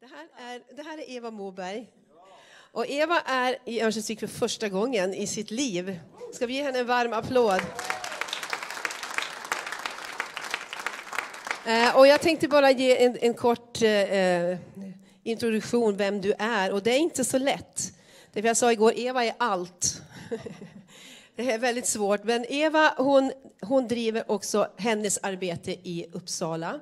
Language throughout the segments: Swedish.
Det här är, det här är Eva Moberg. Och Eva är i Örnsköldsvik för första gången i sitt liv. Ska vi ge henne en varm applåd? Eh, och jag tänkte bara ge en, en kort eh, introduktion vem du är. Och det är inte så lätt. Det jag sa igår, Eva är allt. Det är väldigt svårt. Men Eva hon, hon driver också hennes arbete i Uppsala.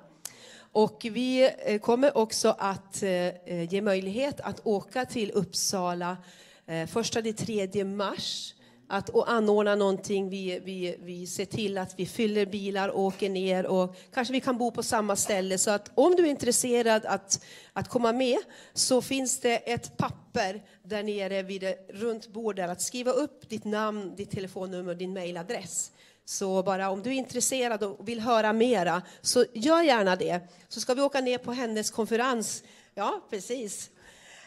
Och vi eh, kommer också att eh, eh, ge möjlighet att åka till Uppsala eh, första till tredje mars. Att anordna någonting, vi, vi, vi ser till att vi fyller bilar, åker ner och kanske vi kan bo på samma ställe. Så att om du är intresserad att, att komma med så finns det ett papper där nere vid det, runt bordet att skriva upp ditt namn, ditt telefonnummer och din mejladress. Så bara om du är intresserad och vill höra mera, så gör gärna det. Så ska vi åka ner på hennes konferens. Ja, precis.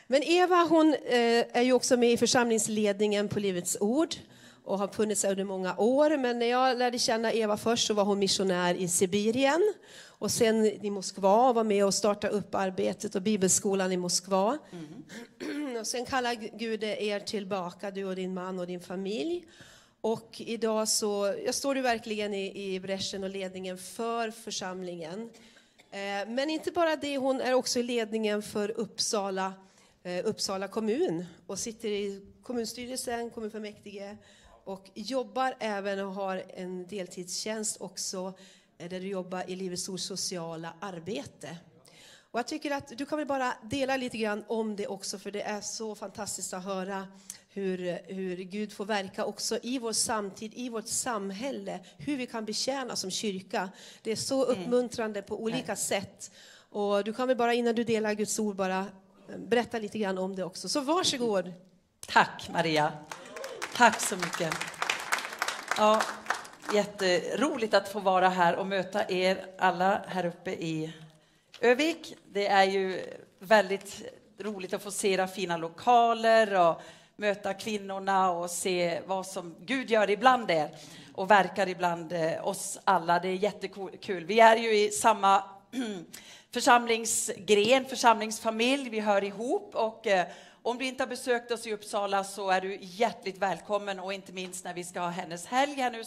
Men Eva hon eh, är ju också med i församlingsledningen på Livets Ord och har funnits under många år. Men när jag lärde känna Eva först så var hon missionär i Sibirien och sen i Moskva och var med och startade upp arbetet och bibelskolan i Moskva. Mm. Och sen kallar Gud er tillbaka, du och din man och din familj. Och idag så jag står du verkligen i, i bräschen och ledningen för församlingen. Eh, men inte bara det, hon är också i ledningen för Uppsala, eh, Uppsala kommun och sitter i kommunstyrelsen, kommunfullmäktige och jobbar även och har en deltidstjänst också eh, där du jobbar i Livets Ords sociala arbete. Och jag tycker att du kan väl bara dela lite grann om det också för det är så fantastiskt att höra hur, hur Gud får verka också i vår samtid, i vårt samhälle, hur vi kan betjäna som kyrka. Det är så mm. uppmuntrande på olika sätt. Och du kan väl bara innan du delar Guds ord bara eh, berätta lite grann om det också. Så varsågod. Tack Maria. Tack så mycket. Ja, jätteroligt att få vara här och möta er alla här uppe i Övik. Det är ju väldigt roligt att få se era fina lokaler och möta kvinnorna och se vad som Gud gör ibland er och verkar ibland eh, oss alla. Det är jättekul. Vi är ju i samma församlingsgren, församlingsfamilj. Vi hör ihop och eh, om du inte har besökt oss i Uppsala så är du hjärtligt välkommen och inte minst när vi ska ha hennes helg här nu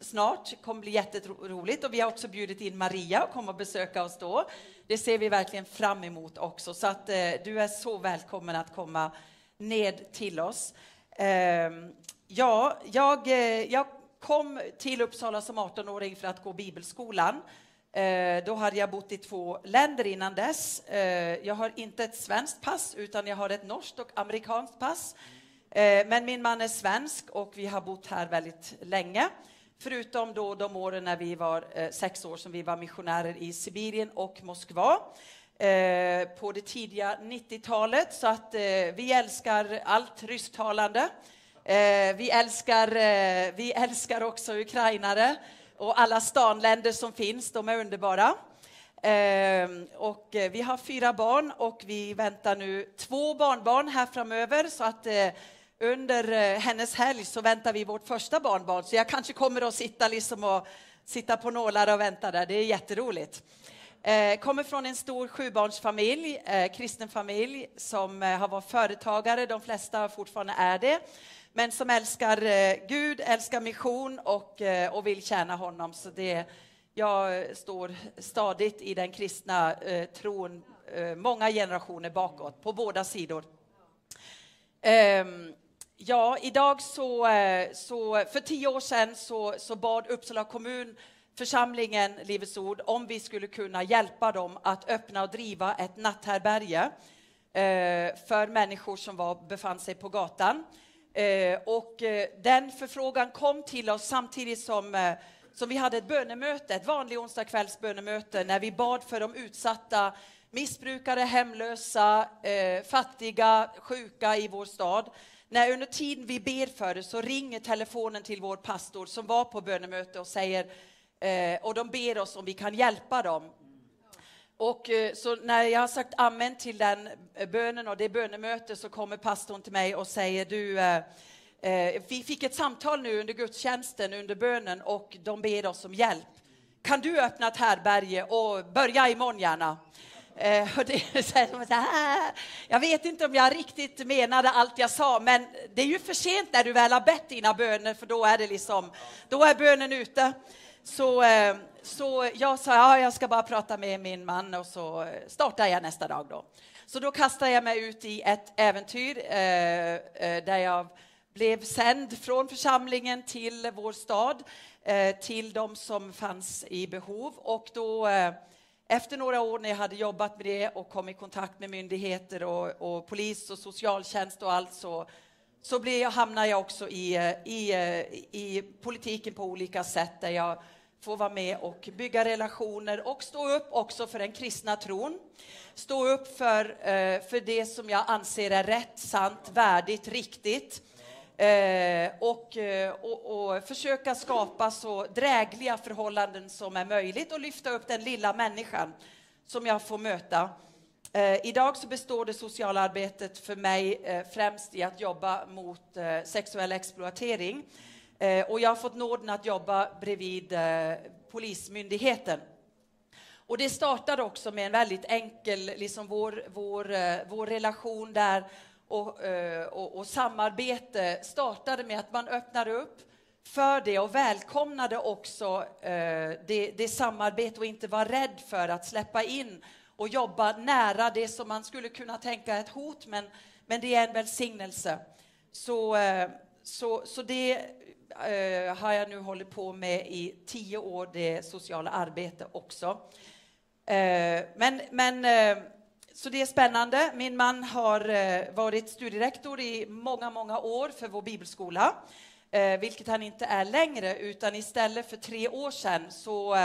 snart. Det kommer bli jätteroligt och vi har också bjudit in Maria att komma och besöka oss då. Det ser vi verkligen fram emot också så att eh, du är så välkommen att komma ned till oss. Eh, ja, jag, eh, jag kom till Uppsala som 18-åring för att gå bibelskolan. Eh, då hade jag bott i två länder innan dess. Eh, jag har inte ett svenskt pass, utan jag har ett norskt och amerikanskt pass. Eh, men min man är svensk och vi har bott här väldigt länge. Förutom då de åren när vi var eh, sex år som vi var missionärer i Sibirien och Moskva Eh, på det tidiga 90-talet. Så att eh, vi älskar allt rysktalande. Eh, vi älskar, vi älskar också ukrainare och alla stanländer som finns, de är underbara. Och vi har fyra barn och vi väntar nu två barnbarn här framöver så att eh, under eh, hennes helg så väntar vi vårt första barnbarn så jag kanske kommer att sitta liksom och sitta på nålar och vänta där. Det är jätteroligt. Eh, kommer från en stor sjubarnsfamilj, eh, kristen familj som eh, har varit företagare, de flesta fortfarande är det men som älskar eh, Gud, älskar mission och, eh, och vill tjäna honom. Så det, jag står stadigt i den kristna eh, tron många generationer bakåt, på båda sidor. Ehm, ja, idag så, så för tio år sedan så, så bad Uppsala kommun församlingen Livets Ord om vi skulle kunna hjälpa dem att öppna och driva ett natthärbärge eh, för människor som var, befann sig på gatan. Eh, och eh, den förfrågan kom till oss samtidigt som, som vi hade ett bönemöte, ett vanligt onsdagskvällsbönemöte när vi bad för de utsatta missbrukare, hemlösa, fattiga, sjuka i vår stad. När under tiden vi ber för det så ringer telefonen till vår pastor som var på bönemöte och säger Eh, och de ber oss om vi kan hjälpa dem. Och eh, så när jag har sagt amen till den eh, bönen och det bönemötet så kommer pastorn till mig och säger du, eh, eh, vi fick ett samtal nu under gudstjänsten, under bönen och de ber oss om hjälp. Kan du öppna ett härberge och börja imorgon gärna? Eh, och det, så här, så här, jag vet inte om jag riktigt menade allt jag sa, men det är ju för sent när du väl har bett dina böner, för då är det liksom, då är bönen ute. Så, eh, så jag sa, ja, jag ska bara prata med min man och så startar jag nästa dag då. Så då kastade jag mig ut i ett äventyr eh, eh, där jag blev sänd från församlingen till vår stad, eh, till de som fanns i behov. Och då, eh, efter några år när jag hade jobbat med det och kom i kontakt med myndigheter och, och polis och socialtjänst och allt så, så blir jag, hamnar jag också i, eh, i, eh, i politiken på olika sätt där jag får vara med och bygga relationer och stå upp också för den kristna tron. Stå upp för, eh, för det som jag anser är rätt, sant, värdigt, riktigt. Och, och, och, försöka skapa så drägliga förhållanden som är möjligt och lyfta upp den lilla människan som jag får möta. Eh, idag så består det sociala arbetet för mig eh, främst i att jobba mot eh, sexuell exploatering. och jag har fått nåden att jobba bredvid Polismyndigheten. Och det startade också med en väldigt enkel, liksom vår, vår, vår relation där och, eh, och, och, samarbete startade med att man öppnade upp för det och välkomnade också eh, det, det samarbete och inte var rädd för att släppa in och jobba nära det som man skulle kunna tänka är ett hot, men, men det är en välsignelse. Så, eh, så, så det eh, har jag nu hållit på med i tio år, det sociala arbetet också. Eh, men, men eh, så det är spännande. Min man har eh, varit studierektor i många, många år för vår bibelskola, eh, vilket han inte är längre, utan istället för tre år sedan så,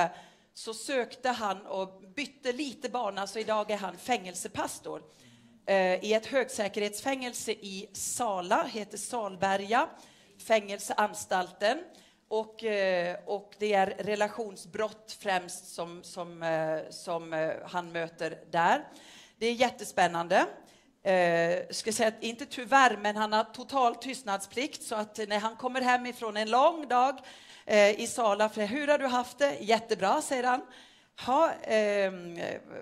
så sökte han och bytte lite bana, så idag är han fängelsepastor eh, i ett högsäkerhetsfängelse i Sala, heter Salberga, fängelseanstalten. Och, eh, och det är relationsbrott främst som, som, eh, som han möter där. Det är jättespännande. Eh, ska säga att, inte tyvärr, men han har total tystnadsplikt så att när han kommer hem ifrån en lång dag eh, i Sala, för hur har du haft det? Jättebra, säger han. Ha, eh,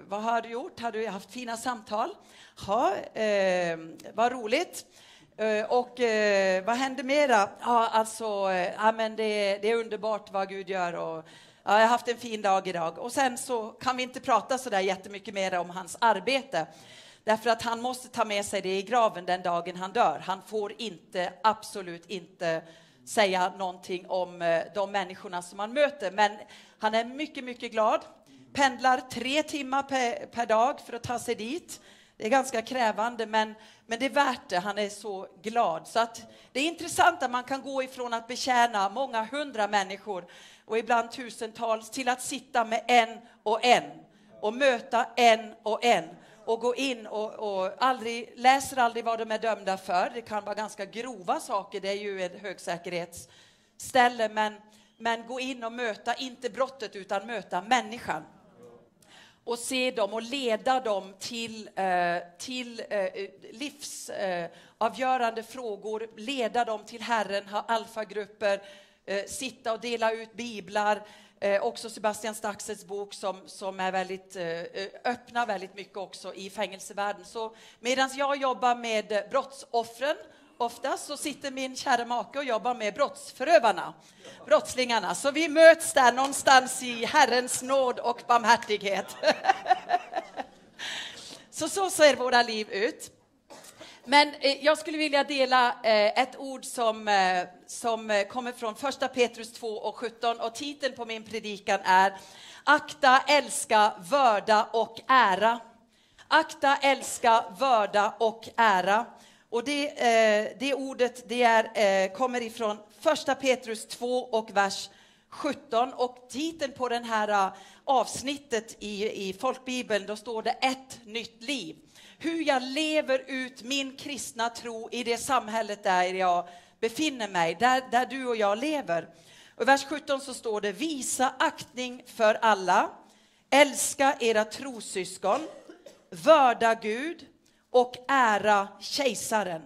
vad har du gjort? Har du haft fina samtal? Ha, eh, vad roligt. Eh, och eh, vad händer mera? Ja, alltså, eh, ja, men det, det, är underbart vad Gud gör och jag har haft en fin dag idag. Och sen så kan vi inte prata så där jättemycket mer om hans arbete. Därför att han måste ta med sig det i graven den dagen han dör. Han får inte, absolut inte säga någonting om eh, de människorna som han möter. Men han är mycket, mycket glad. Pendlar tre timmar per, per dag för att ta sig dit. Det är ganska krävande, men, men det är värt det. Han är så glad. Så att det är intressant att man kan gå ifrån att betjäna många hundra människor och ibland tusentals till att sitta med en och en och möta en och en och gå in och, och aldrig, läser aldrig vad de är dömda för. Det kan vara ganska grova saker, det är ju ett högsäkerhetsställe, men, men gå in och möta, inte brottet, utan möta människan och se dem och leda dem till, eh, till eh, livsavgörande eh, frågor, leda dem till Herren, ha alfagrupper, sitta och dela ut biblar. Eh, också Sebastian Staxets bok som, som är väldigt, eh, eh, öppnar väldigt mycket också i fängelsevärlden. Så medan jag jobbar med brottsoffren oftast så sitter min kära make och jobbar med brottsförövarna, brottslingarna. Så vi möts där någonstans i Herrens nåd och barmhärtighet. så så ser våra liv ut. Men eh, jag skulle vilja dela eh, ett ord som, eh, som eh, kommer från första Petrus 2 och 17 och titeln på min predikan är Akta, älska, vörda och ära. Akta, älska, vörda och ära. Och det, eh, det ordet det är, eh, kommer ifrån första Petrus 2 och vers 17 och titeln på det här avsnittet i, i folkbibeln, då står det ett nytt liv hur jag lever ut min kristna tro i det samhället där jag befinner mig, där, där du och jag lever. Och I vers 17 så står det visa aktning för alla, älska era trosyskon, vörda Gud och ära kejsaren.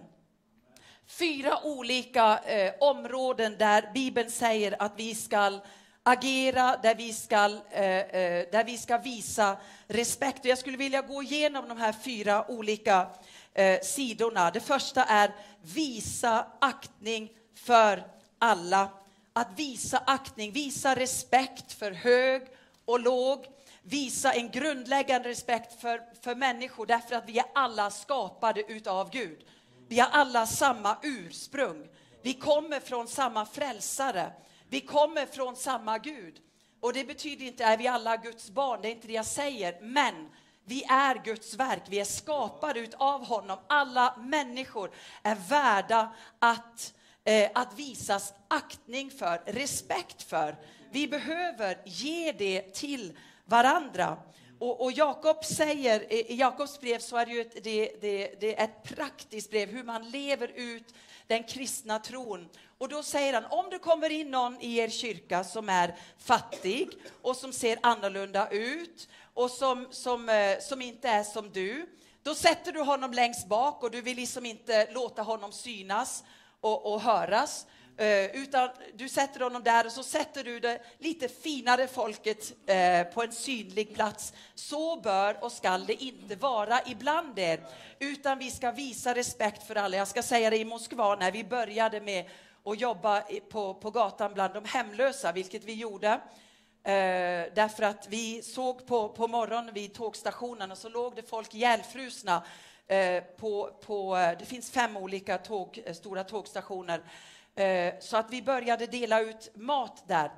Fyra olika eh, områden där Bibeln säger att vi ska agera, där vi ska, eh, eh, där vi ska visa respekt. Och jag skulle vilja gå igenom de här fyra olika eh, sidorna. Det första är visa aktning för alla. Att visa aktning, visa respekt för hög och låg, visa en grundläggande respekt för, för människor därför att vi är alla skapade utav Gud. Vi har alla samma ursprung. Vi kommer från samma frälsare. Vi kommer från samma Gud. Och det betyder inte att vi alla Guds barn, det är inte det jag säger. Men vi är Guds verk, vi är skapade utav honom. Alla människor är värda att, eh, att visas aktning för, respekt för. Vi behöver ge det till varandra. Och, och Jakob säger, i Jakobs brev så är det ju ett, det, det, det är ett praktiskt brev, hur man lever ut den kristna tron. Och då säger han, om det kommer in någon i er kyrka som är fattig och som ser annorlunda ut och som, som, eh, som inte är som du, då sätter du honom längst bak och du vill liksom inte låta honom synas och, och höras. Eh, utan du sätter honom där och så sätter du det lite finare folket eh, på en synlig plats. Så bör och skall det inte vara ibland er, utan vi ska visa respekt för alla. Jag ska säga det i Moskva när vi började med och jobba på, på gatan bland de hemlösa, vilket vi gjorde. Eh, därför att vi såg på, på morgonen vid tågstationen och så låg det folk ihjälfrusna eh, på, på, eh, det finns fem olika tåg, eh, stora tågstationer Eh, så att vi började dela ut mat där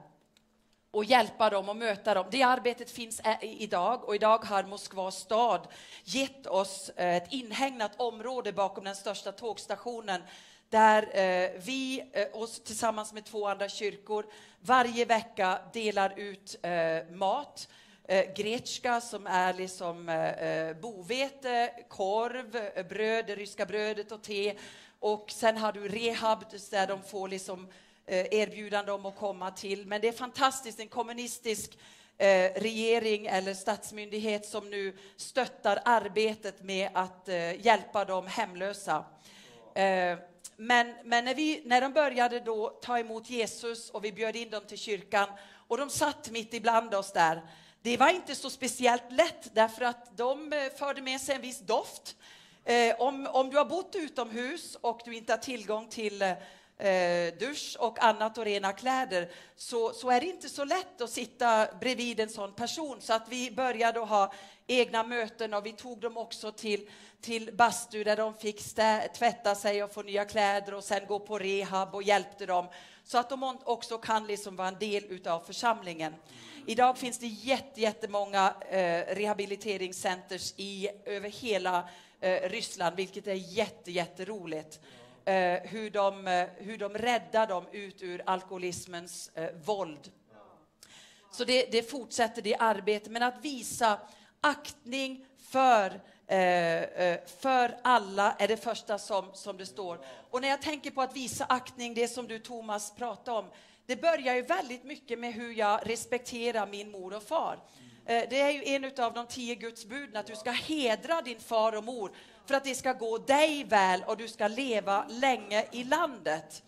och hjälpa dem och möta dem. Det arbetet finns eh, idag och idag har Moskva stad gett oss ett inhägnat område bakom den största tågstationen där eh, vi eh, oss tillsammans med två andra kyrkor varje vecka delar ut eh, mat. Gretska som är liksom bovete, korv, bröd, det ryska brödet och te och sen har du rehab där de får liksom erbjudande om att komma till. Men det är fantastiskt, en kommunistisk regering eller statsmyndighet som nu stöttar arbetet med att hjälpa de hemlösa. Men, men, när, vi, när de började då ta emot Jesus och vi bjöd in dem till kyrkan och de satt mitt ibland oss där. Det var inte så speciellt lätt därför att de eh, förde med sig en viss doft Eh, om, om du har bott utomhus och du inte har tillgång till eh, eh, dusch och annat och rena kläder så, så är det inte så lätt att sitta bredvid en sån person. Så att vi började ha egna möten och vi tog dem också till, till bastu där de fick stä, tvätta sig och få nya kläder och sen gå på rehab och hjälpte dem så att de också kan liksom vara en del av församlingen. Idag finns det jättemånga eh, rehabiliteringscenters i, över hela eh, Ryssland, vilket är jätte, jätteroligt. Eh, hur, de, eh, hur de räddar dem ut ur alkoholismens eh, våld. Så det, det fortsätter det arbetet, men att visa aktning för eh, eh för alla är det första som, som det står. Och när jag tänker på att visa aktning, det som du Thomas pratade om, det börjar ju väldigt mycket med hur jag respekterar min mor och far. Eh, det är ju en av de tio Guds buden att du ska hedra din far och mor för att det ska gå dig väl och du ska leva länge i landet.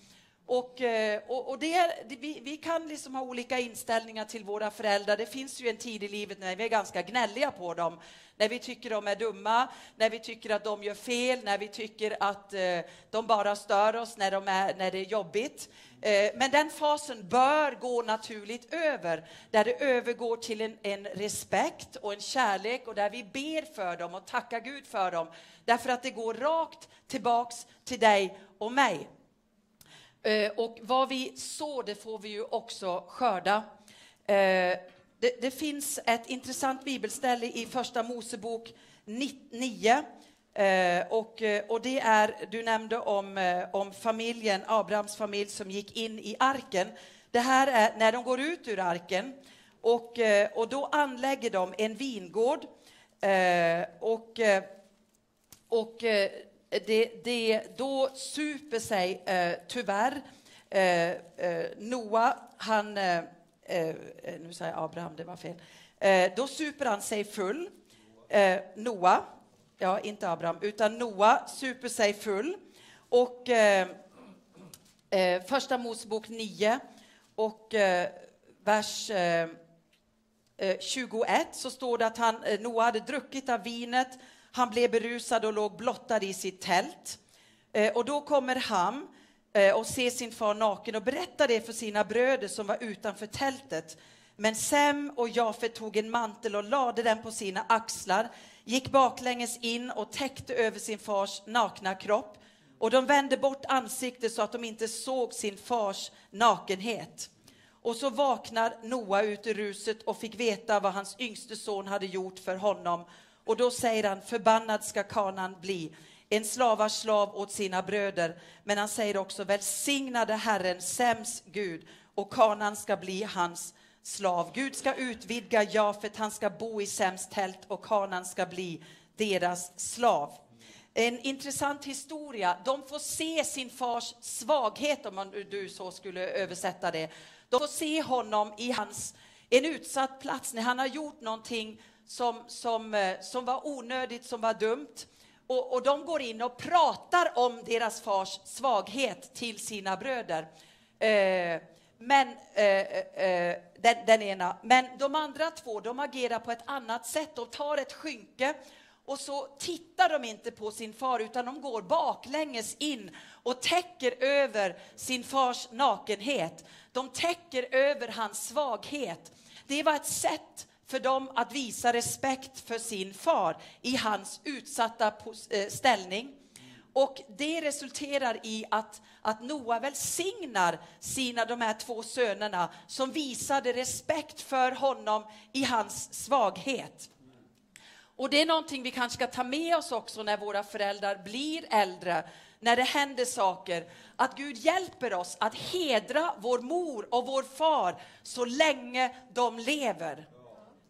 Eh, och, och, och det, vi, vi, kan liksom ha olika inställningar till våra föräldrar. Det finns ju en tid i livet när vi är ganska gnälliga på dem. När vi tycker de är dumma, när vi tycker att de gör fel, när vi tycker att eh, de bara stör oss när, de är, när det är jobbigt. Eh, men den fasen bör gå naturligt över, där det övergår till en, en, respekt och en kärlek och där vi ber för dem och tackar Gud för dem. Därför att det går rakt tillbaks till dig och mig. Eh, och vad vi sår, det får vi ju också skörda. Eh, det, det finns ett intressant bibelställe i Första Mosebok 9 eh, och, och det är, du nämnde om, om familjen, Abrahams familj som gick in i arken. Det här är när de går ut ur arken och, och då anlägger de en vingård och, och det, det, då super sig eh, tyvärr. Eh, eh, Noa, han, nu säger jag Abraham, det var fel, då super han sig full, Noa, ja, inte Abraham, utan Noa super sig full. Och eh, eh, Första Mosebok 9 och eh, vers eh, 21 så står det att han, eh, Noa hade druckit av vinet, han blev berusad och låg blottad i sitt tält. Eh, och då kommer han eh, och ser sin far naken och berättar det för sina bröder som var utanför tältet. Men Sem och Jafet tog en mantel och lade den på sina axlar, gick baklänges in och täckte över sin fars nakna kropp. Och de vände bort ansiktet så att de inte såg sin fars nakenhet. Och så vaknar Noa ut ur ruset och fick veta vad hans yngste son hade gjort för honom. Och då säger han, förbannad ska kanan bli, en slavars slav åt sina bröder. Men han säger också, välsignade Herren, Sems Gud, och kanan ska bli hans slav. Gud ska utvidga Jafet, han ska bo i Sems tält och kanan ska bli deras slav. En intressant historia. De får se sin fars svaghet, om man, du så skulle översätta det. De får se honom i hans, en utsatt plats när han har gjort någonting som, som, eh, som var onödigt, som var dumt. Och, och, de går in och pratar om deras fars svaghet till sina bröder. Eh, men, eh, eh, eh, den, den, ena. Men de andra två, de agerar på ett annat sätt. De tar ett skynke och så tittar de inte på sin far utan de går baklänges in och täcker över sin fars nakenhet. De täcker över hans svaghet. Det var ett sätt för dem att visa respekt för sin far i hans utsatta eh, ställning. Och det resulterar i att, att Noa välsignar sina, de här två sönerna som visade respekt för honom i hans svaghet. Och det är någonting vi kanske ska ta med oss också när våra föräldrar blir äldre, när det händer saker, att Gud hjälper oss att hedra vår mor och vår far så länge de lever.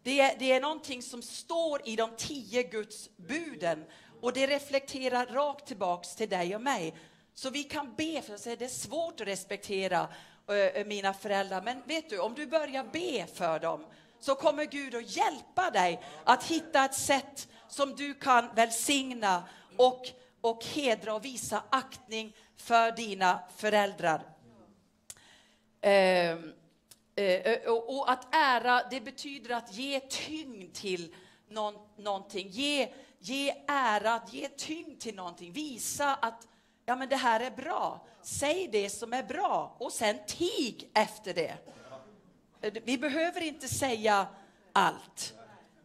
Det är, det är någonting som står i de tio Guds buden och det reflekterar rakt tillbaks till dig och mig. Så vi kan be, för att det är svårt att respektera äh, mina föräldrar, men vet du, om du börjar be för dem så kommer Gud att hjälpa dig att hitta ett sätt som du kan välsigna och, och hedra och visa aktning för dina föräldrar. Eh, Eh, eh, och, och, att ära, det betyder att ge tyngd till någon, någonting. Ge, ge ära, ge tyngd till någonting. Visa att ja, men det här är bra. Säg det som är bra och sen tig efter det. Eh, vi behöver inte säga allt.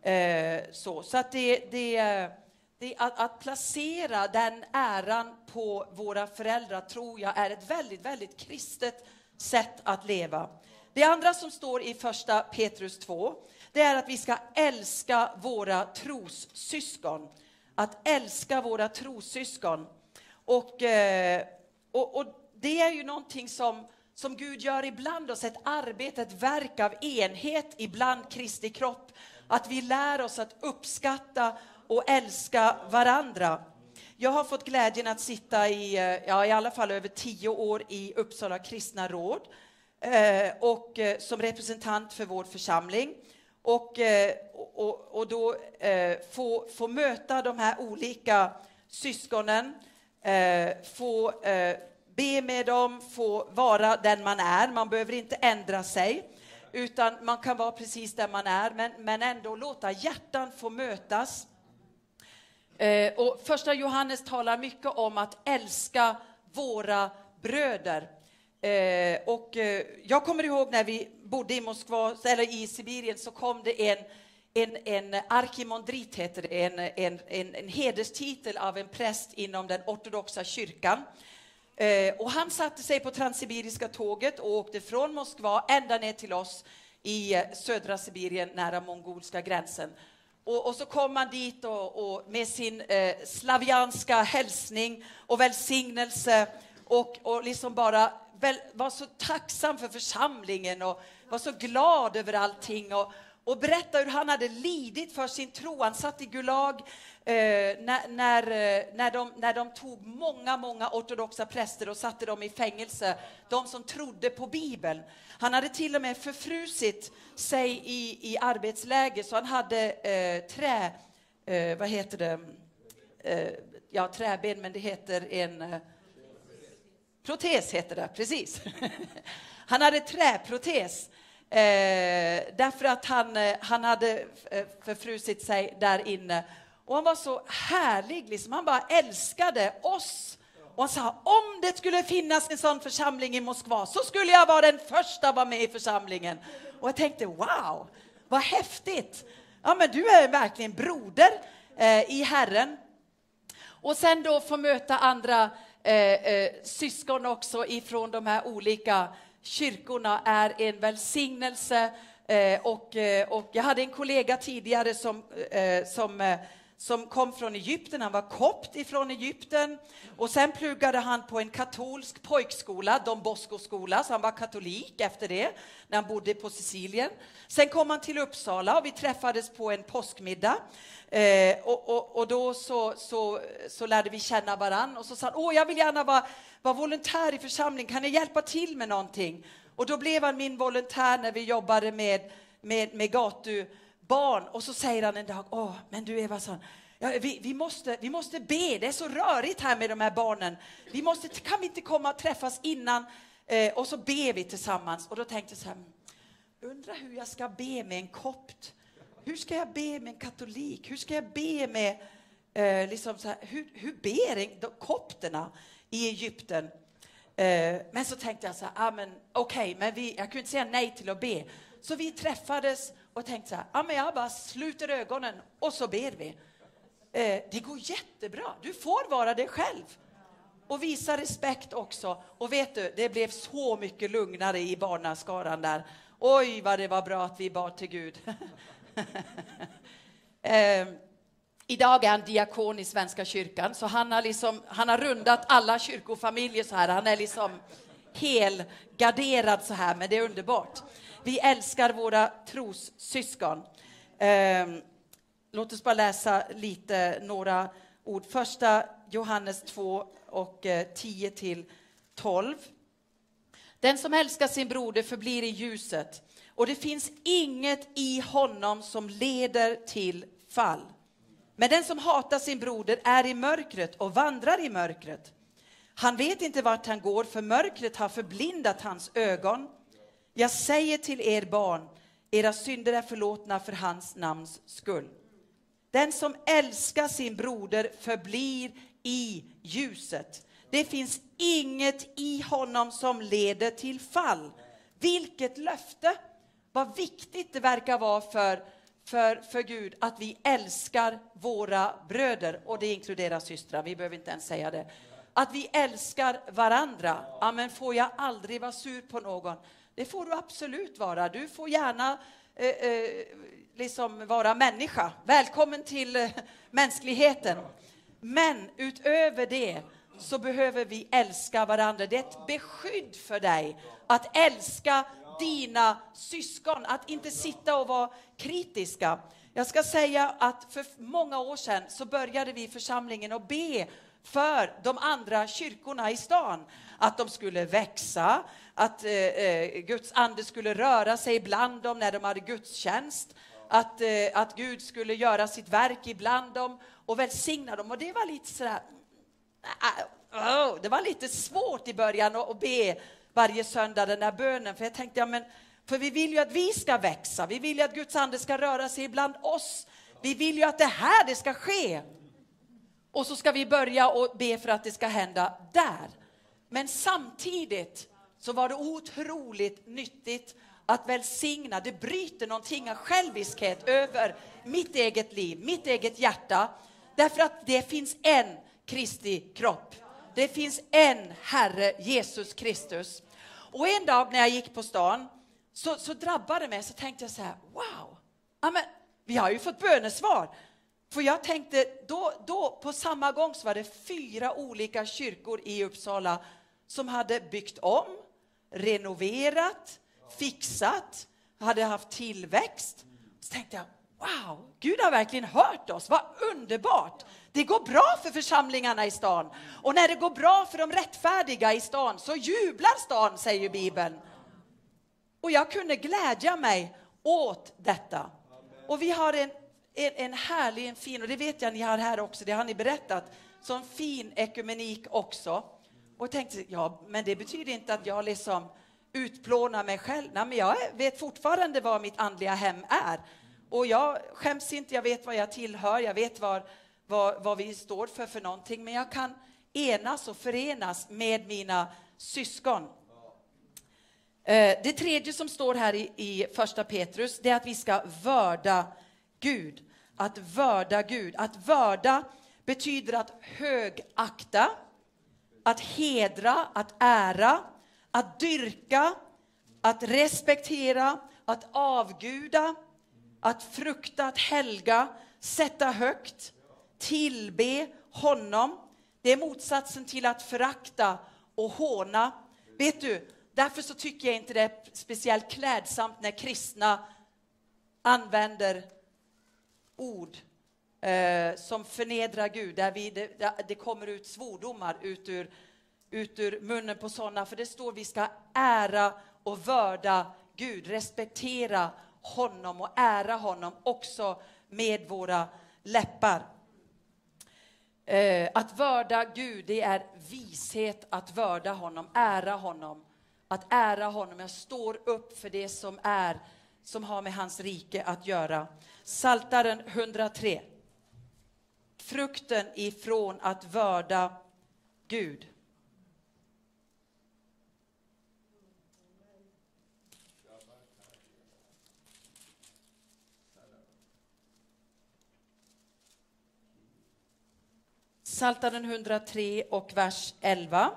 Eh, så så att det, det, det att, att, placera den äran på våra föräldrar tror jag är ett väldigt, väldigt kristet sätt att leva. Det andra som står i första Petrus 2, det är att vi ska älska våra trossyskon. Att älska våra trossyskon. Och, eh, och, och det är ju någonting som som Gud gör ibland oss, ett arbete, ett verk av enhet ibland Kristi kropp. Att vi lär oss att uppskatta och älska varandra. Jag har fått glädjen att sitta i, eh, ja, i alla fall över tio år i Uppsala kristna råd Eh, och eh, som representant för vår församling. Och, eh, och, och då få, få möta de här olika syskonen, få be med dem, få vara den man är. Man behöver inte ändra sig, utan man kan vara precis den man är, men, men ändå låta hjärtan få mötas. Eh, och första Johannes talar mycket om att älska våra bröder. Eh, och eh, jag kommer ihåg när vi bodde i Moskva, eller i Sibirien, så kom det en en, en arkimondrit heter det, en, en, en, en hederstitel av en präst inom den ortodoxa kyrkan. Eh, och han satte sig på Transsibiriska tåget och åkte från Moskva ända ner till oss i eh, södra Sibirien nära mongolska gränsen. Och, och så kom han dit och, och med sin eh, slavianska hälsning och välsignelse och, och liksom bara väl, var så tacksam för församlingen och var så glad över allting. Och, och berätta hur han hade lidit för sin tro. Han satt i Gulag eh, när, när, eh, när, de, när de tog många, många ortodoxa präster och satte dem i fängelse, de som trodde på Bibeln. Han hade till och med förfrusit sig i, i arbetsläger, så han hade eh, trä... Eh, vad heter det? Eh, ja, träben, men det heter en... Eh, Protes heter det, precis. han hade träprotes Eh, därför att han, eh, han hade eh, förfrusit sig där inne. Och han var så härlig, liksom. han bara älskade oss. Och han sa, om det skulle finnas en sån församling i Moskva så skulle jag vara den första att vara med i församlingen. Och jag tänkte, wow, vad häftigt. Ja, men du är verkligen broder eh, i Herren. Och sen då få möta andra eh, eh, syskon också ifrån de här olika kyrkorna är en välsignelse. Eh, och, eh, och jag hade en kollega tidigare som, eh, som eh, som kom från Egypten. Han var kopt ifrån Egypten och sen pluggade han på en katolsk pojkskola, Don Bosco-skola, så han var katolik efter det när han bodde på Sicilien. Sen kom han till Uppsala och vi träffades på en påskmiddag eh, och, och, och, då så, så, så lärde vi känna varann och så sa han, åh, jag vill gärna vara, vara volontär i församlingen, kan ni hjälpa till med någonting? Och då blev han min volontär när vi jobbade med, med, med gatu barn och så säger han en dag, åh, men du Eva, så, ja, vi, vi, måste, vi måste be, det är så rörigt här med de här barnen. Vi måste, kan vi inte komma och träffas innan eh, och så ber vi tillsammans? Och då tänkte jag så här, undrar hur jag ska be med en kopt? Hur ska jag be med en katolik? Hur ska jag be med, eh, liksom så här, hur, hur ber de, kopterna i Egypten? Eh, men så tänkte jag så här, ah, okej, okay, men vi, jag kunde inte säga nej till att be. Så vi träffades och tänkte så här, ja, men jag bara sluter ögonen och så ber vi. Eh, det går jättebra. Du får vara dig själv och visa respekt också. Och vet du, det blev så mycket lugnare i barnaskaran där. Oj, vad det var bra att vi bad till Gud. eh, idag är han diakon i Svenska kyrkan, så han har, liksom, han har rundat alla kyrkofamiljer så här. Han är liksom helgarderad så här, men det är underbart. Vi älskar våra trossyskon. Eh, låt oss bara läsa lite, några ord. Första Johannes 2 och eh, 10 till 12. Den som älskar sin broder förblir i ljuset och det finns inget i honom som leder till fall. Men den som hatar sin broder är i mörkret och vandrar i mörkret. Han vet inte vart han går, för mörkret har förblindat hans ögon. Jag säger till er barn, era synder är förlåtna för hans namns skull. Den som älskar sin broder förblir i ljuset. Det finns inget i honom som leder till fall. Vilket löfte! Vad viktigt det verkar vara för, för, för Gud att vi älskar våra bröder, och det inkluderar systrar, vi behöver inte ens säga det. Att vi älskar varandra. Amen, får jag aldrig vara sur på någon? Det får du absolut vara. Du får gärna eh, eh, liksom vara människa. Välkommen till eh, mänskligheten. Men utöver det så behöver vi älska varandra. Det är ett beskydd för dig att älska dina syskon, att inte sitta och vara kritiska. Jag ska säga att för många år sedan så började vi i församlingen att be för de andra kyrkorna i stan. Att de skulle växa, att eh, eh, Guds ande skulle röra sig bland dem när de hade gudstjänst. Att, eh, att Gud skulle göra sitt verk ibland dem och välsigna dem. Och det var lite sådär, oh, det var lite svårt i början att be varje söndag den där bönen. För jag tänkte, ja men, för vi vill ju att vi ska växa. Vi vill ju att Guds ande ska röra sig bland oss. Vi vill ju att det här det ska ske. Och så ska vi börja och be för att det ska hända där. Men samtidigt så var det otroligt nyttigt att välsigna. Det bryter någonting av själviskhet över mitt eget liv, mitt eget hjärta. Därför att det finns en Kristi kropp. Det finns en Herre, Jesus Kristus. Och en dag när jag gick på stan så, så drabbade det mig, så tänkte jag så här, wow, Amen, vi har ju fått bönesvar. För jag tänkte, då, då på samma gång så var det fyra olika kyrkor i Uppsala som hade byggt om, renoverat, fixat, hade haft tillväxt. Så tänkte jag, wow, Gud har verkligen hört oss, vad underbart! Det går bra för församlingarna i stan. Och när det går bra för de rättfärdiga i stan så jublar stan, säger Bibeln. Och jag kunde glädja mig åt detta. Och vi har en, en, en härlig, en fin, och det vet jag ni har här också, det har ni berättat, som fin ekumenik också. Och tänkte, ja, men det betyder inte att jag liksom utplånar mig själv. Nej, men jag vet fortfarande vad mitt andliga hem är. Och jag skäms inte, jag vet vad jag tillhör, jag vet vad, vad, vad vi står för för någonting. Men jag kan enas och förenas med mina syskon. Eh, det tredje som står här i, i första Petrus, det är att vi ska vörda Gud. Att vörda Gud. Att vörda betyder att högakta, att hedra, att ära, att dyrka, att respektera, att avguda, att frukta, att helga, sätta högt, tillbe honom. Det är motsatsen till att förakta och håna. Vet du, därför så tycker jag inte det är speciellt klädsamt när kristna använder ord eh, som förnedrar Gud, där vi, det, det kommer ut svordomar ut ur, ut ur munnen på sådana, för det står vi ska ära och vörda Gud, respektera honom och ära honom också med våra läppar. Eh, att vörda Gud, det är vishet att vörda honom, ära honom. Att ära honom, jag står upp för det som är, som har med hans rike att göra. Saltaren 103. Frukten ifrån att vörda Gud. Psaltaren 103 och vers 11.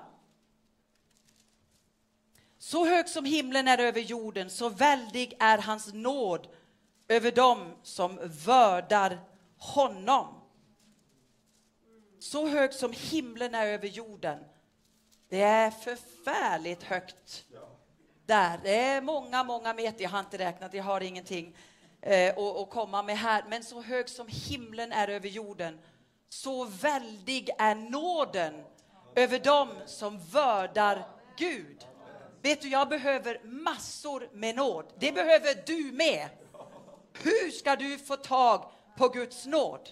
Så hög som himlen är över jorden, så väldig är hans nåd över dem som vördar honom. Så hög som himlen är över jorden. Det är förfärligt högt där. Det är många, många meter. Jag har inte räknat, jag har ingenting eh, att komma med här. Men så hög som himlen är över jorden så väldig är nåden över dem som vördar Gud. Vet du, jag behöver massor med nåd. Det behöver du med. Hur ska du få tag på Guds nåd?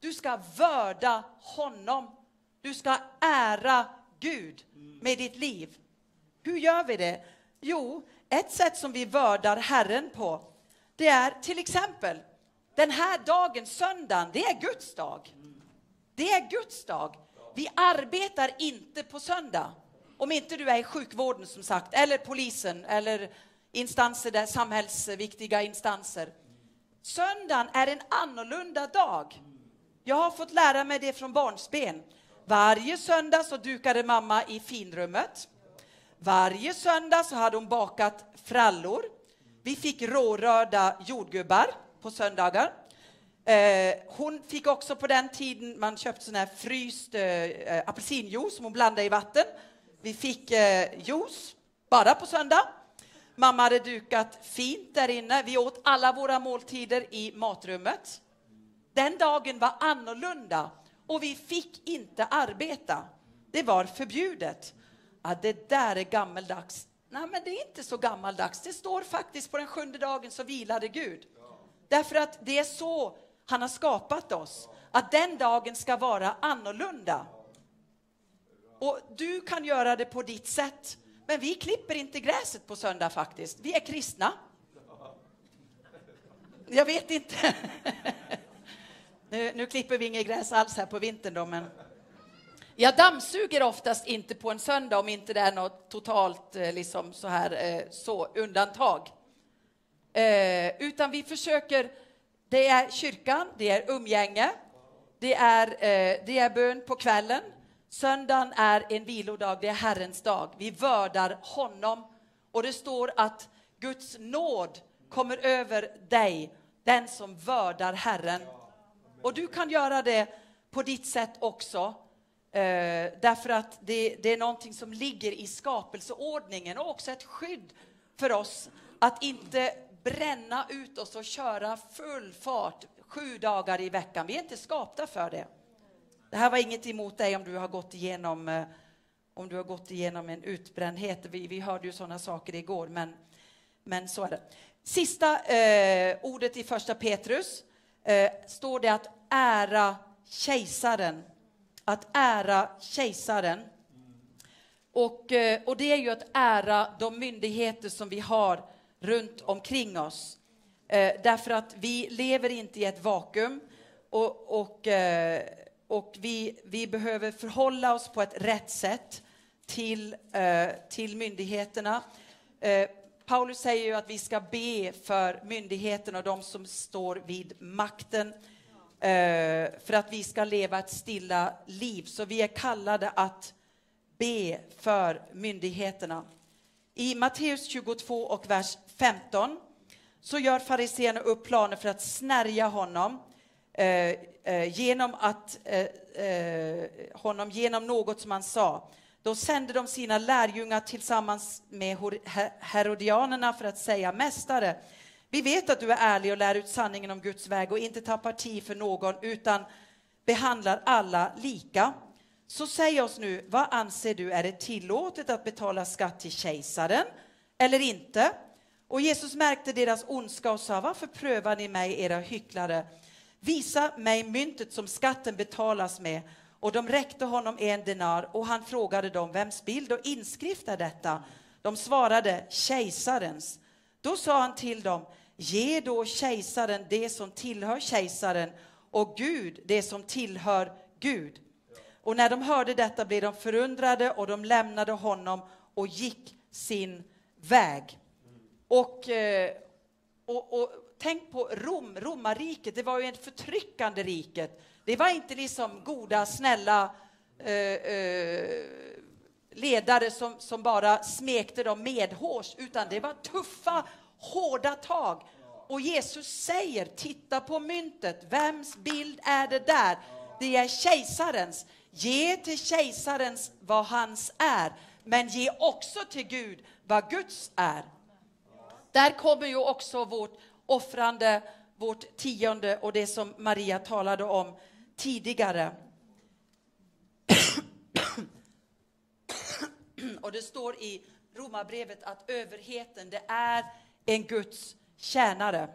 Du ska vörda honom. Du ska ära Gud med ditt liv. Hur gör vi det? Jo, ett sätt som vi vördar Herren på, det är till exempel den här dagen, söndagen, det är Guds dag. Det är Guds dag. Vi arbetar inte på söndag. Om inte du är i sjukvården som sagt, eller polisen, eller instanser där, samhällsviktiga instanser. Söndagen är en annorlunda dag. Jag har fått lära mig det från barnsben. Varje söndag så dukade mamma i finrummet. Varje söndag så hade hon bakat frallor. Vi fick rårörda jordgubbar på söndagar. Eh, hon fick också på den tiden, man köpte sån här fryst eh, eh, apelsinjuice som hon blandade i vatten. Vi fick eh, juice bara på söndag. Mamma hade dukat fint där inne. Vi åt alla våra måltider i matrummet. Den dagen var annorlunda och vi fick inte arbeta. Det var förbjudet. Ja, det där är gammeldags. Nej, men det är inte så gammaldags. Det står faktiskt på den sjunde dagen så vilade Gud. Därför att det är så han har skapat oss. Att den dagen ska vara annorlunda. Och du kan göra det på ditt sätt. Men vi klipper inte gräset på söndag faktiskt. Vi är kristna. Jag vet inte. nu, nu klipper vi inget gräs alls här på vintern då, men jag dammsuger oftast inte på en söndag om inte det är något totalt eh, liksom så här eh, så undantag. Eh, utan vi försöker det är kyrkan, det är umgänge, det är, eh, det är bön på kvällen. Söndagen är en vilodag, det är Herrens dag. Vi vördar honom och det står att Guds nåd kommer över dig, den som vördar Herren. Och du kan göra det på ditt sätt också. Eh, därför att det, det är någonting som ligger i skapelseordningen och också ett skydd för oss att inte bränna ut oss och köra full fart sju dagar i veckan. Vi är inte skapta för det. Det här var inget emot dig om du har gått igenom, eh, om du har gått igenom en utbrändhet. Vi, vi hörde ju sådana saker igår, men, men så är det. Sista eh, ordet i första Petrus eh, står det att ära kejsaren. Att ära kejsaren. Och, eh, och det är ju att ära de myndigheter som vi har runt omkring oss. Eh, därför att vi lever inte i ett vakuum och, och, eh, och vi, vi behöver förhålla oss på ett rätt sätt till, eh, till myndigheterna. Eh, Paulus säger ju att vi ska be för myndigheterna och de som står vid makten eh, Eh, för att vi ska leva ett stilla liv. Så vi är kallade att be för myndigheterna. I Matteus 22 och vers 15 så gör fariseerna upp planer för att snärja honom eh, eh, genom att eh, eh, honom genom något som han sa. Då sände de sina lärjungar tillsammans med herodianerna för att säga Mästare, vi vet att du är ärlig och lär ut sanningen om Guds väg och inte tar parti för någon utan behandlar alla lika. Så säg oss nu, vad anser du, är det tillåtet att betala skatt till kejsaren eller inte? Och Jesus märkte deras ondska och sa, varför prövar ni mig, era hycklare? Visa mig myntet som skatten betalas med. Och de räckte honom en denar och han frågade dem, vems bild och inskrift är detta? De svarade, kejsarens. Då sa han till dem, ge då kejsaren det som tillhör kejsaren och Gud det som tillhör Gud. Och när de hörde detta blev de förundrade och de lämnade honom och gick sin väg. Och, eh, och, och tänk på Rom, romarriket, det var ju ett förtryckande riket. Det var inte liksom goda, snälla eh, eh, ledare som, som bara smekte dem medhårs, utan det var tuffa, hårda tag. Och Jesus säger, titta på myntet, vems bild är det där? Det är kejsarens. Ge till kejsarens vad hans är, men ge också till Gud vad Guds är. Där kommer ju också vårt offrande, vårt tionde och det som Maria talade om tidigare. Och det står i Romarbrevet att överheten, det är en Guds tjänare.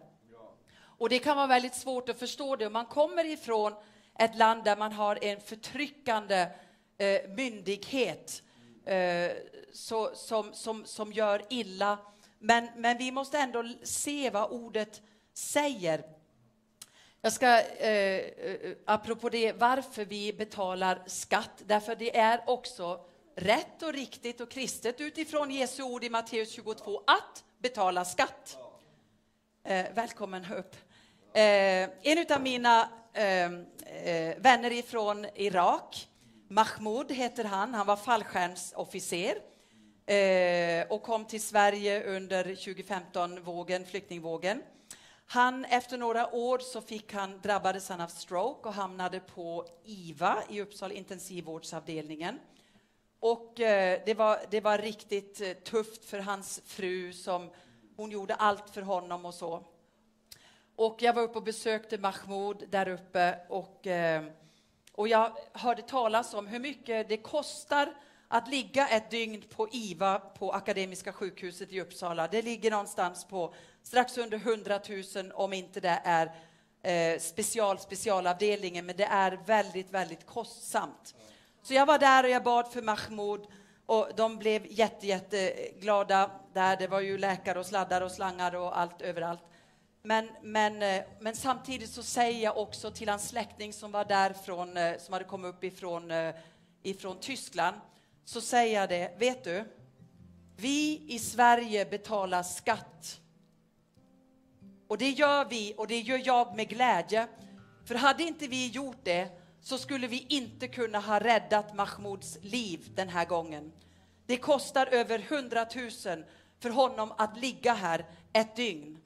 Och det kan vara väldigt svårt att förstå det. Man kommer ifrån ett land där man har en förtryckande eh, myndighet eh, så, som, som, som gör illa. Men, men vi måste ändå se vad ordet säger. Jag ska, eh, eh apropå det, varför vi betalar skatt, därför det är också rätt och riktigt och kristet utifrån Jesu ord i Matteus 22 att betala skatt. Eh, välkommen upp. Eh, en av mina ehm, eh, vänner ifrån Irak, Mahmoud heter han, han var fallskärmsofficer eh, och kom till Sverige under 2015-vågen, flyktingvågen. Han, efter några år så fick han, drabbades han av stroke och hamnade på IVA i Uppsala intensivvårdsavdelningen. Och eh, det, var, det var riktigt eh, tufft för hans fru som hon gjorde allt för honom och så. Och jag var uppe och besökte Mahmoud där uppe och, eh, och jag hörde talas om hur mycket det kostar att ligga ett dygn på IVA på Akademiska sjukhuset i Uppsala. Det ligger någonstans på strax under 100 000 om inte det är eh, special, specialavdelningen, men det är väldigt, väldigt kostsamt. Så jag var där och jag bad för Mahmoud och de blev jätte, jätteglada där. Det var ju läkare och sladdar och slangar och allt överallt. Men, men, eh, men samtidigt så säger jag också till hans släkting som var där från, eh, som hade kommit upp ifrån, eh, ifrån Tyskland, så säger jag det, vet du, vi i Sverige betalar skatt. Och det gör vi och det gör jag med glädje. För hade inte vi gjort det så skulle vi inte kunna ha räddat Mahmouds liv den här gången. Det kostar över 100 000 för honom att ligga här ett dygn.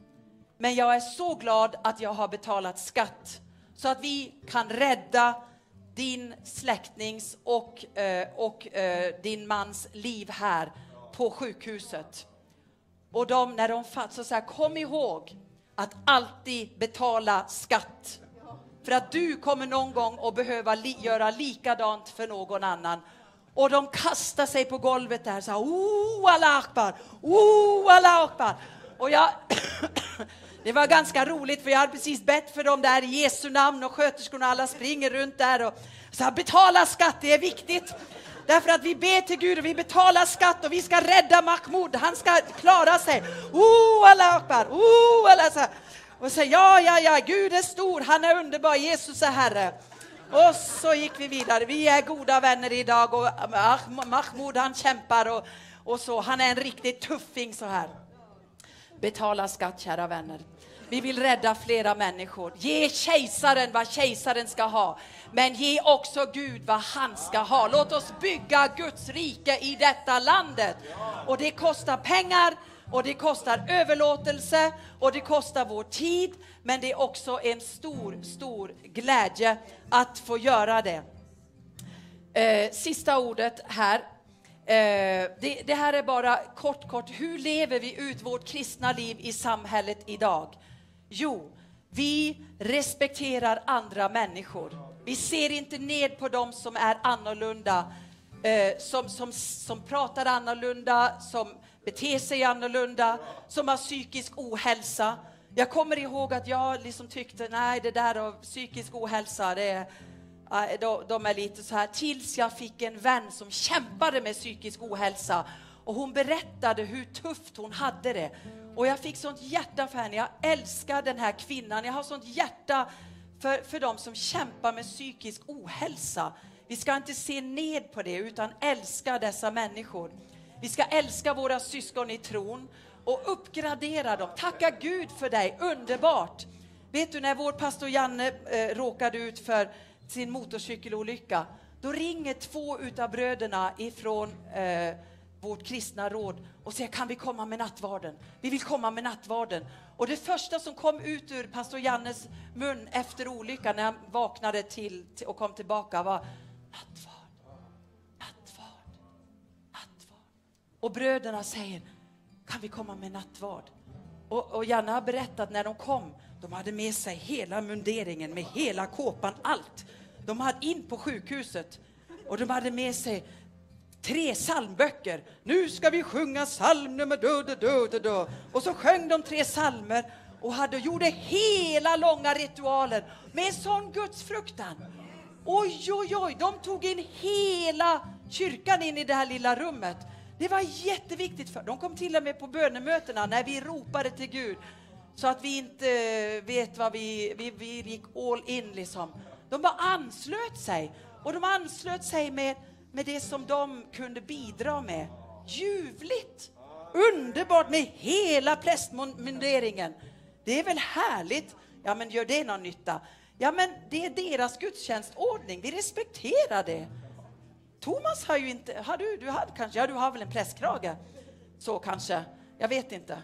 Men jag är så glad att jag har betalat skatt så att vi kan rädda din släktnings och, eh, och eh, din mans liv här på sjukhuset. Och de, när de fattar, så här, kom ihåg att alltid betala skatt. För att du kommer någon gång att behöva li göra likadant för någon annan. Och de kastar sig på golvet där så här, oh Allah akbar, oh Allah akbar. Och jag, det var ganska roligt för jag hade precis bett för dem där i Jesu namn och sköterskorna alla springer runt där och så här, betala skatt, det är viktigt. Därför att vi ber till Gud och vi betalar skatt och vi ska rädda Mahmoud. Han ska klara sig. Oh, Allah akbar. Oh, Allah. Så här. Och säger ja, ja, ja, Gud är stor, han är underbar, Jesus är Herre. Och så gick vi vidare. Vi är goda vänner idag och Mahmoud han kämpar och, och så. Han är en riktig tuffing så här. Betala skatt, kära vänner. Vi vill rädda flera människor. Ge kejsaren vad kejsaren ska ha, men ge också Gud vad han ska ha. Låt oss bygga Guds rike i detta landet. Och det kostar pengar och det kostar överlåtelse och det kostar vår tid, men det är också en stor, stor glädje att få göra det. Eh, sista ordet här. Eh, det, det, här är bara kort, kort. Hur lever vi ut vårt kristna liv i samhället idag? Jo, vi respekterar andra människor. Vi ser inte ned på dem som är annorlunda, eh, som, som, som pratar annorlunda, som beter sig annorlunda, som har psykisk ohälsa. Jag kommer ihåg att jag liksom tyckte, nej det där av psykisk ohälsa, det är, de, de är lite så här. Tills jag fick en vän som kämpade med psykisk ohälsa och hon berättade hur tufft hon hade det. Och jag fick sånt hjärta för henne. Jag älskar den här kvinnan. Jag har sånt hjärta för, för de som kämpar med psykisk ohälsa. Vi ska inte se ned på det utan älska dessa människor. Vi ska älska våra syskon i tron och uppgradera dem. Tacka Gud för dig, underbart! Vet du när vår pastor Janne eh, råkade ut för sin motorcykelolycka, då ringer två utav bröderna ifrån eh, vårt kristna råd och säger kan vi komma med nattvarden? Vi vill komma med nattvarden. Och det första som kom ut ur pastor Jannes mun efter olyckan när han vaknade till och kom tillbaka var nattvard. Och bröderna säger, kan vi komma med nattvard? Och, och Janne har berättat när de kom, de hade med sig hela munderingen med hela kåpan, allt. De hade in på sjukhuset och de hade med sig tre psalmböcker. Nu ska vi sjunga psalm nummer dö, dö, dö, dö. Och så sjöng de tre psalmer och hade, gjorde hela långa ritualen med sån gudsfruktan. Oj, oj, oj, de tog in hela kyrkan in i det här lilla rummet. Det var jätteviktigt för De kom till och med på bönemötena när vi ropade till Gud så att vi inte eh, vet vad vi, vi, vi gick all in liksom. De bara anslöt sig och de anslöt sig med, med det som de kunde bidra med. Ljuvligt! Underbart med hela prästmunderingen. Det är väl härligt? Ja, men gör det någon nytta? Ja, men det är deras gudstjänstordning. Vi respekterar det. Thomas har ju inte, har du, du har kanske, ja du har väl en prästkrage? Så kanske, jag vet inte.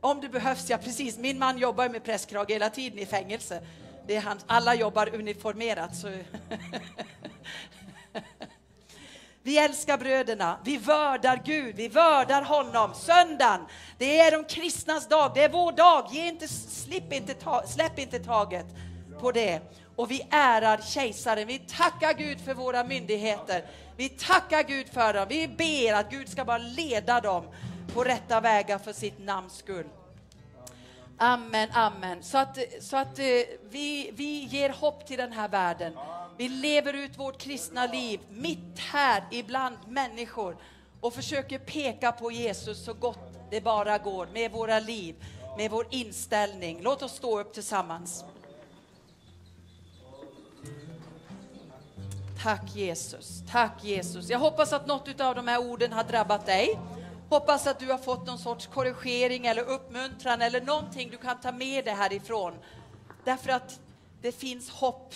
Om det behövs, ja precis. Min man jobbar med prästkrage hela tiden i fängelse. Det är han, alla jobbar uniformerat. Så. Vi älskar bröderna, vi vördar Gud, vi vördar honom. Söndagen, det är de kristnas dag, det är vår dag. Ge inte, slipp inte, ta, släpp inte taget på det och vi ärar kejsaren. Vi tackar Gud för våra myndigheter. Vi tackar Gud för dem. Vi ber att Gud ska bara leda dem på rätta vägar för sitt namns skull. Amen, amen. Så att, så att eh, vi, vi ger hopp till den här världen. Vi lever ut vårt kristna liv mitt här ibland människor och försöker peka på Jesus så gott det bara går med våra liv, med vår inställning. Låt oss stå upp tillsammans. Tack Jesus, tack Jesus. Jag hoppas att något av de här orden har drabbat dig. Hoppas att du har fått någon sorts korrigering eller uppmuntran eller någonting du kan ta med dig härifrån. Därför att det finns hopp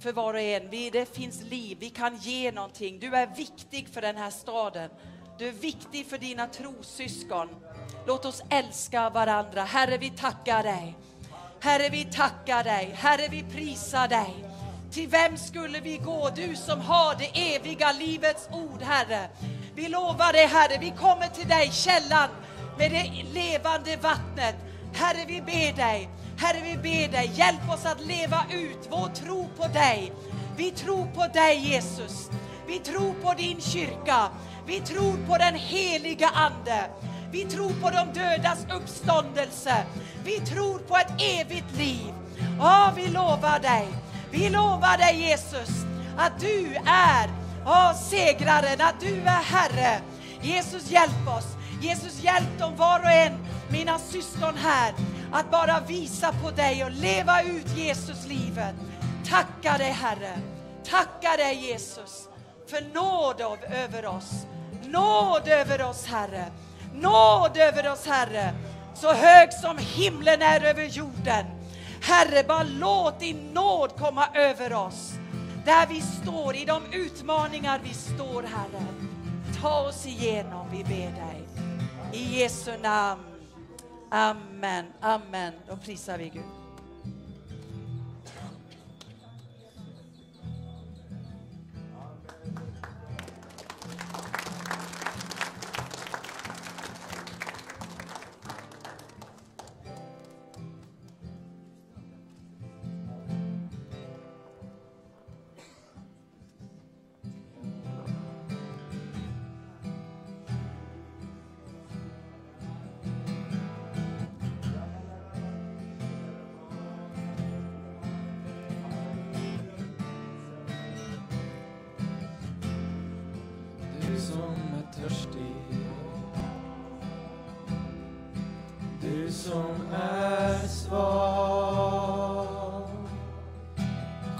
för var och en. Vi, det finns liv, vi kan ge någonting. Du är viktig för den här staden. Du är viktig för dina trossyskon. Låt oss älska varandra. Herre, vi tackar dig. Herre, vi tackar dig. Herre, vi prisar dig. Till vem skulle vi gå? Du som har det eviga livets ord, Herre. Vi lovar dig, Herre, vi kommer till dig, källan med det levande vattnet. Herre, vi ber dig, Herre, vi ber dig, hjälp oss att leva ut vår tro på dig. Vi tror på dig, Jesus. Vi tror på din kyrka. Vi tror på den heliga Ande. Vi tror på de dödas uppståndelse. Vi tror på ett evigt liv. Ja, vi lovar dig. Vi lovar dig Jesus att du är oh, segraren, att du är Herre. Jesus, hjälp oss. Jesus, hjälp dem var och en, mina syskon här, att bara visa på dig och leva ut Jesus-livet. Tacka dig, Herre. Tacka dig, Jesus, för nåd av, över oss. Nåd över oss, Herre. Nåd över oss, Herre. Så hög som himlen är över jorden. Herre, bara låt din nåd komma över oss. Där vi står, i de utmaningar vi står, Herre. Ta oss igenom, vi ber dig. I Jesu namn. Amen, amen. Då prisar vi Gud. Som är svag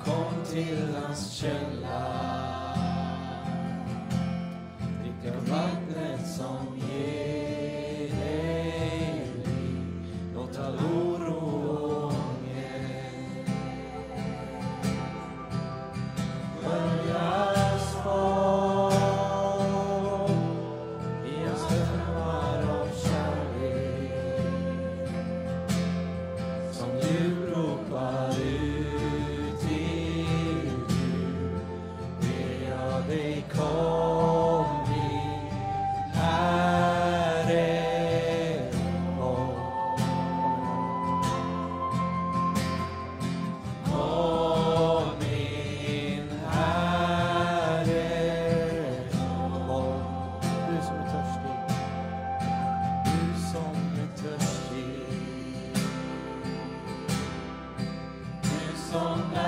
Kom till hans källa. Du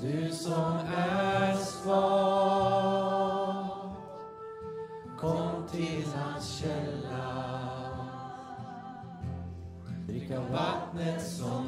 Du som är svag Kom till hans källa. Drick av vattnet som